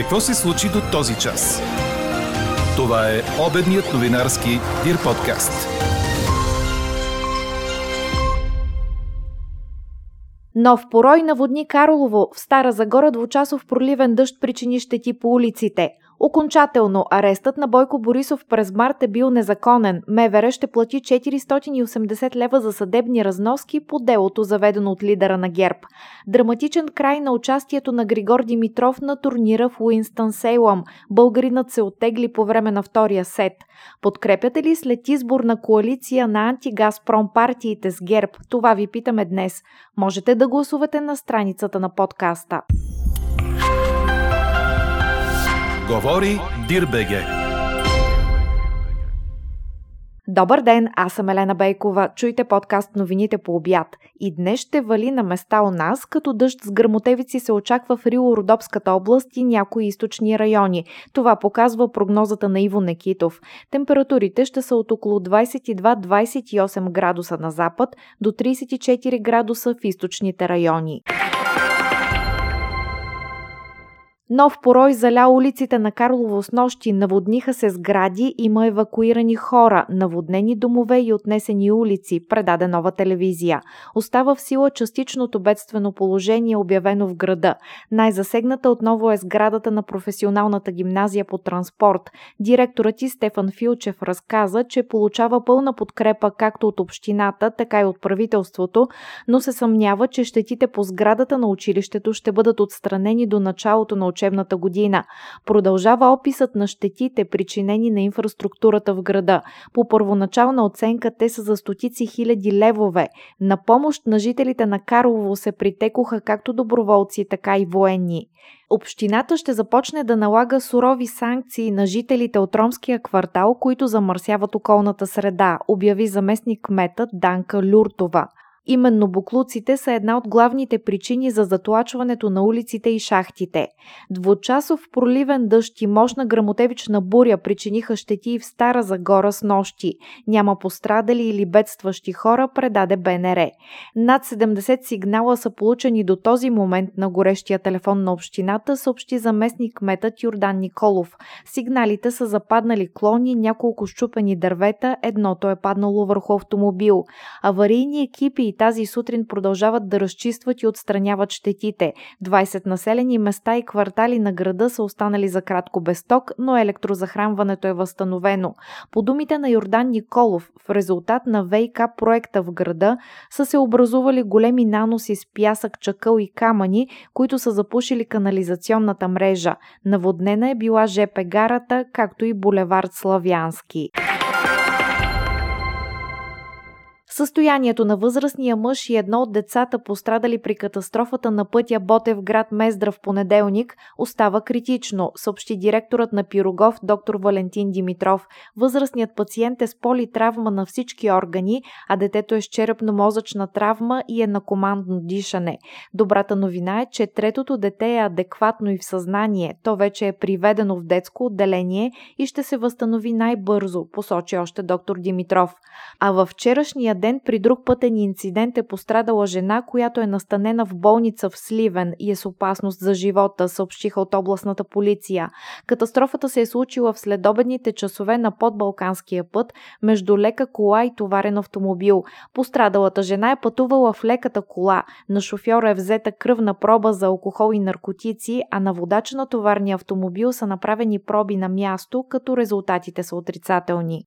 Какво се случи до този час? Това е обедният новинарски Дир подкаст. Нов порой наводни Карлово. В Стара Загора двучасов проливен дъжд причини щети по улиците. Окончателно арестът на Бойко Борисов през март е бил незаконен. МВР ще плати 480 лева за съдебни разноски по делото заведено от лидера на ГЕРБ. Драматичен край на участието на Григор Димитров на турнира в Уинстън Сейлъм. Българинът се оттегли по време на втория сет. Подкрепяте ли след избор на коалиция на антигазпром партиите с ГЕРБ? Това ви питаме днес. Можете да гласувате на страницата на подкаста. Говори Дирбеге. Добър ден, аз съм Елена Бейкова. Чуйте подкаст новините по обяд. И днес ще вали на места у нас, като дъжд с грамотевици се очаква в Рило-Родопската област и някои източни райони. Това показва прогнозата на Иво Некитов. Температурите ще са от около 22-28 градуса на запад до 34 градуса в източните райони. Нов порой заля улиците на Карлово с нощи, наводниха се сгради, има евакуирани хора, наводнени домове и отнесени улици, предаде нова телевизия. Остава в сила частичното бедствено положение, обявено в града. Най-засегната отново е сградата на професионалната гимназия по транспорт. Директорът и Стефан Филчев разказа, че получава пълна подкрепа както от общината, така и от правителството, но се съмнява, че щетите по сградата на училището ще бъдат отстранени до началото на учебната година. Продължава описът на щетите, причинени на инфраструктурата в града. По първоначална оценка те са за стотици хиляди левове. На помощ на жителите на Карлово се притекоха както доброволци, така и военни. Общината ще започне да налага сурови санкции на жителите от ромския квартал, които замърсяват околната среда, обяви заместник кметът Данка Люртова. Именно буклуците са една от главните причини за затлачването на улиците и шахтите. Двучасов проливен дъжд и мощна грамотевична буря причиниха щети и в Стара Загора с нощи. Няма пострадали или бедстващи хора, предаде БНР. Над 70 сигнала са получени до този момент на горещия телефон на общината, съобщи заместник метът Йордан Николов. Сигналите са западнали клони, няколко щупени дървета, едното е паднало върху автомобил. Аварийни екипи и тази сутрин продължават да разчистват и отстраняват щетите. 20 населени места и квартали на града са останали за кратко без ток, но електрозахранването е възстановено. По думите на Йордан Николов, в резултат на ВИК проекта в града са се образували големи наноси с пясък, чакъл и камъни, които са запушили канализационната мрежа. Наводнена е била ЖП гарата, както и булевард Славянски. Състоянието на възрастния мъж и едно от децата пострадали при катастрофата на пътя Ботев град Мездра в понеделник остава критично, съобщи директорът на Пирогов доктор Валентин Димитров. Възрастният пациент е с политравма на всички органи, а детето е с черепно-мозъчна травма и е на командно дишане. Добрата новина е, че третото дете е адекватно и в съзнание. То вече е приведено в детско отделение и ще се възстанови най-бързо, посочи още доктор Димитров. А във вчерашния ден при друг пътен инцидент е пострадала жена, която е настанена в болница в Сливен и е с опасност за живота, съобщиха от областната полиция. Катастрофата се е случила в следобедните часове на подбалканския път между лека кола и товарен автомобил. Пострадалата жена е пътувала в леката кола. На шофьора е взета кръвна проба за алкохол и наркотици, а на водача на товарния автомобил са направени проби на място, като резултатите са отрицателни.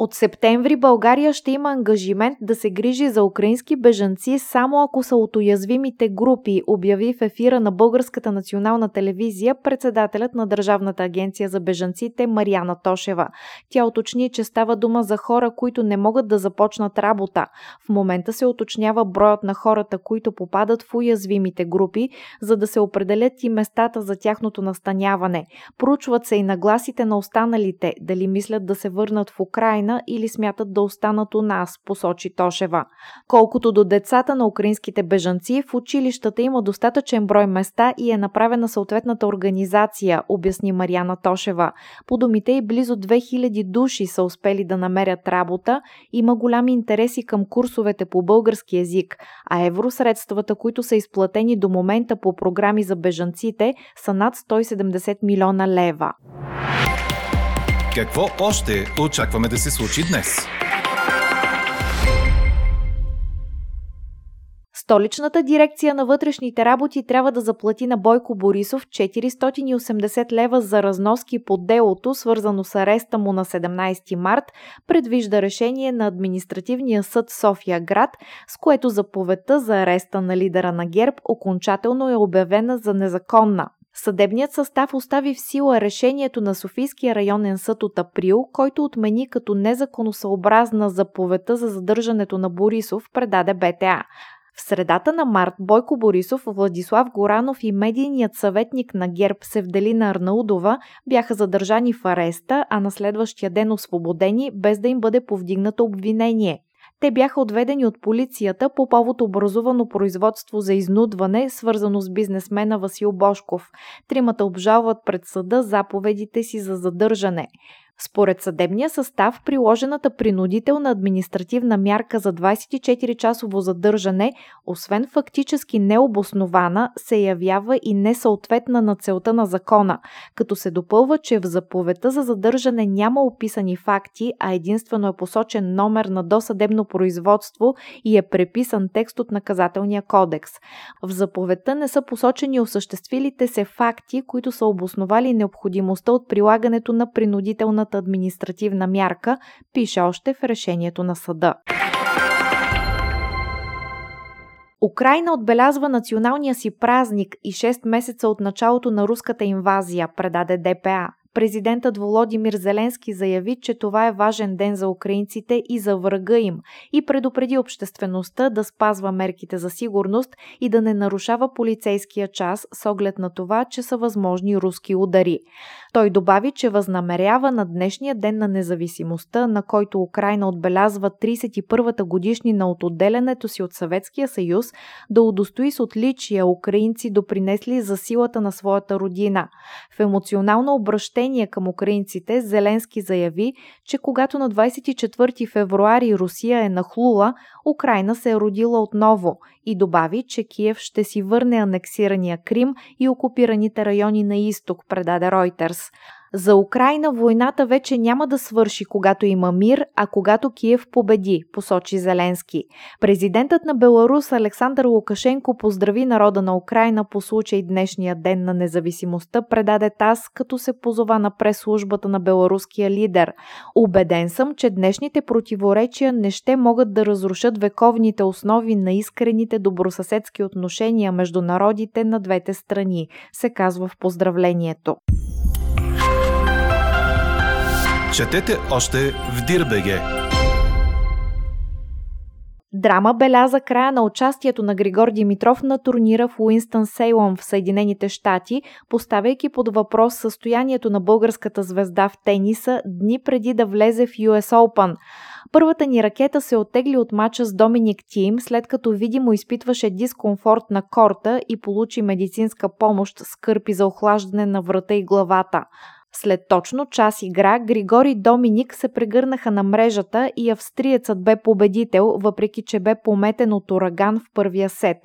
От септември България ще има ангажимент да се грижи за украински бежанци само ако са от уязвимите групи, обяви в ефира на Българската национална телевизия председателят на Държавната агенция за бежанците Марияна Тошева. Тя уточни, че става дума за хора, които не могат да започнат работа. В момента се уточнява броят на хората, които попадат в уязвимите групи, за да се определят и местата за тяхното настаняване. Проучват се и нагласите на останалите, дали мислят да се върнат в Украина Украина или смятат да останат у нас, посочи Тошева. Колкото до децата на украинските бежанци, в училищата има достатъчен брой места и е направена съответната организация, обясни Марияна Тошева. По думите и близо 2000 души са успели да намерят работа, има голями интереси към курсовете по български язик, а евросредствата, които са изплатени до момента по програми за бежанците, са над 170 милиона лева. Какво още очакваме да се случи днес? Столичната дирекция на вътрешните работи трябва да заплати на Бойко Борисов 480 лева за разноски по делото, свързано с ареста му на 17 март, предвижда решение на Административния съд София град, с което заповедта за ареста на лидера на ГЕРБ окончателно е обявена за незаконна. Съдебният състав остави в сила решението на Софийския районен съд от април, който отмени като незаконосъобразна заповедта за задържането на Борисов, предаде БТА. В средата на март Бойко Борисов, Владислав Горанов и медийният съветник на ГЕРБ Севделина Арнаудова бяха задържани в ареста, а на следващия ден освободени, без да им бъде повдигнато обвинение. Те бяха отведени от полицията по повод образувано производство за изнудване, свързано с бизнесмена Васил Бошков. Тримата обжалват пред съда заповедите си за задържане. Според съдебния състав, приложената принудителна административна мярка за 24-часово задържане, освен фактически необоснована, се явява и несъответна на целта на закона, като се допълва, че в заповедта за задържане няма описани факти, а единствено е посочен номер на досъдебно производство и е преписан текст от наказателния кодекс. В заповедта не са посочени осъществилите се факти, които са обосновали необходимостта от прилагането на принудителна наказателната административна мярка, пише още в решението на съда. Украина отбелязва националния си празник и 6 месеца от началото на руската инвазия, предаде ДПА. Президентът Володимир Зеленски заяви, че това е важен ден за украинците и за врага им и предупреди обществеността да спазва мерките за сигурност и да не нарушава полицейския час с оглед на това, че са възможни руски удари. Той добави, че възнамерява на днешния ден на независимостта, на който Украина отбелязва 31-та годишнина от отделянето си от Съветския съюз, да удостои с отличия украинци допринесли за силата на своята родина. В емоционално обращение към украинците Зеленски заяви, че когато на 24 февруари Русия е нахлула, Украина се е родила отново и добави, че Киев ще си върне анексирания Крим и окупираните райони на изток, предаде Reuters. За Украина войната вече няма да свърши, когато има мир, а когато Киев победи, посочи Зеленски. Президентът на Беларус Александър Лукашенко поздрави народа на Украина по случай днешния ден на независимостта, предаде ТАС, като се позова на прес-службата на беларуския лидер. Убеден съм, че днешните противоречия не ще могат да разрушат вековните основи на искрените добросъседски отношения между народите на двете страни, се казва в поздравлението. Четете още в Дирбеге. Драма беляза края на участието на Григор Димитров на турнира в Уинстън Сейлъм в Съединените щати, поставяйки под въпрос състоянието на българската звезда в тениса дни преди да влезе в US Open. Първата ни ракета се оттегли от мача с Доминик Тим, след като видимо изпитваше дискомфорт на корта и получи медицинска помощ с кърпи за охлаждане на врата и главата. След точно час игра, Григори Доминик се прегърнаха на мрежата и австриецът бе победител, въпреки че бе пометен от ураган в първия сет.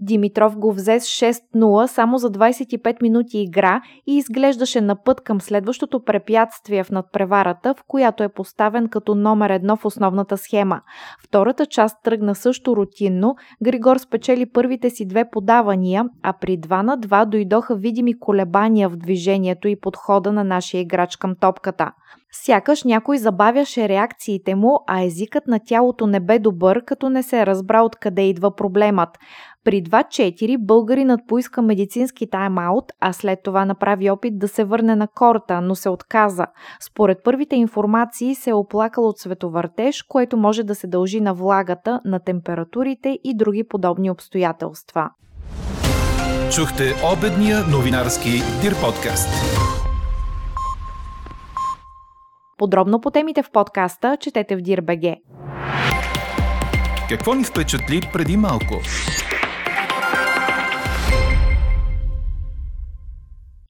Димитров го взе с 6-0 само за 25 минути игра и изглеждаше на път към следващото препятствие в надпреварата, в която е поставен като номер едно в основната схема. Втората част тръгна също рутинно. Григор спечели първите си две подавания, а при 2 на 2 дойдоха видими колебания в движението и подхода на нашия играч към топката. Сякаш някой забавяше реакциите му, а езикът на тялото не бе добър, като не се разбра откъде идва проблемът. При 2-4 българинът поиска медицински тайм-аут, а след това направи опит да се върне на корта, но се отказа. Според първите информации се е оплакал от световъртеж, което може да се дължи на влагата, на температурите и други подобни обстоятелства. Чухте обедния новинарски Дир подкаст. Подробно по темите в подкаста четете в Дирбеге. Какво ни впечатли преди малко?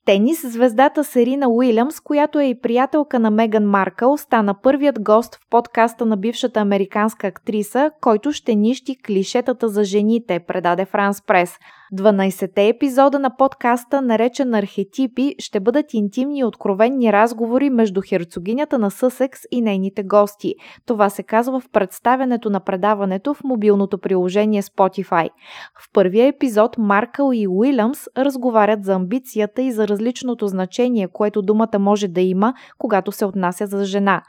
Тенис звездата Серина Уилямс, която е и приятелка на Меган Маркъл, стана първият гост в подкаста на бившата американска актриса, който ще нищи клишетата за жените, предаде Франс Прес. 12-те епизода на подкаста, наречен Архетипи, ще бъдат интимни и откровенни разговори между херцогинята на Съсекс и нейните гости. Това се казва в представянето на предаването в мобилното приложение Spotify. В първия епизод Маркъл и Уилямс разговарят за амбицията и за различното значение, което думата може да има, когато се отнася за жена.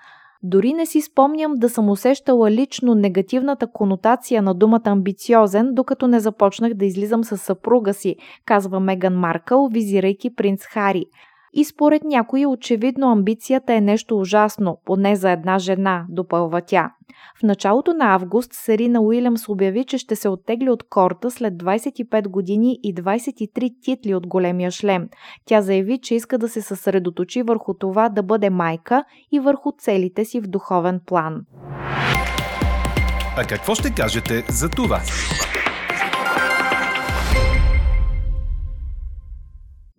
Дори не си спомням да съм усещала лично негативната конотация на думата амбициозен, докато не започнах да излизам с съпруга си, казва Меган Маркъл, визирайки принц Хари. И според някои очевидно амбицията е нещо ужасно, поне за една жена, допълва тя. В началото на август Серина Уилямс обяви, че ще се оттегли от корта след 25 години и 23 титли от големия шлем. Тя заяви, че иска да се съсредоточи върху това да бъде майка и върху целите си в духовен план. А какво ще кажете за това?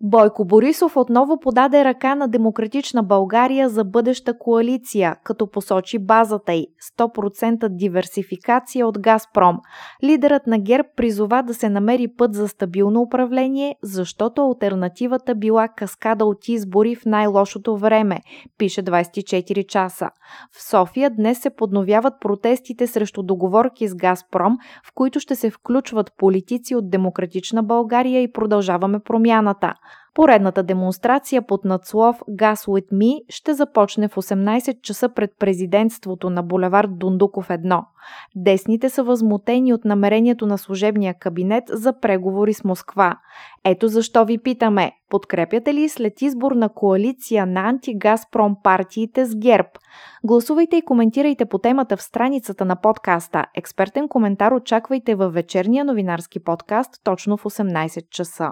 Бойко Борисов отново подаде ръка на Демократична България за бъдеща коалиция, като посочи базата й – 100% диверсификация от Газпром. Лидерът на ГЕРБ призова да се намери път за стабилно управление, защото альтернативата била каскада от избори в най-лошото време, пише 24 часа. В София днес се подновяват протестите срещу договорки с Газпром, в които ще се включват политици от Демократична България и продължаваме промяната. Поредната демонстрация под надслов Gas with Me ще започне в 18 часа пред президентството на булевард Дундуков 1. Десните са възмутени от намерението на служебния кабинет за преговори с Москва. Ето защо ви питаме, подкрепяте ли след избор на коалиция на антигазпром партиите с ГЕРБ? Гласувайте и коментирайте по темата в страницата на подкаста. Експертен коментар очаквайте във вечерния новинарски подкаст точно в 18 часа.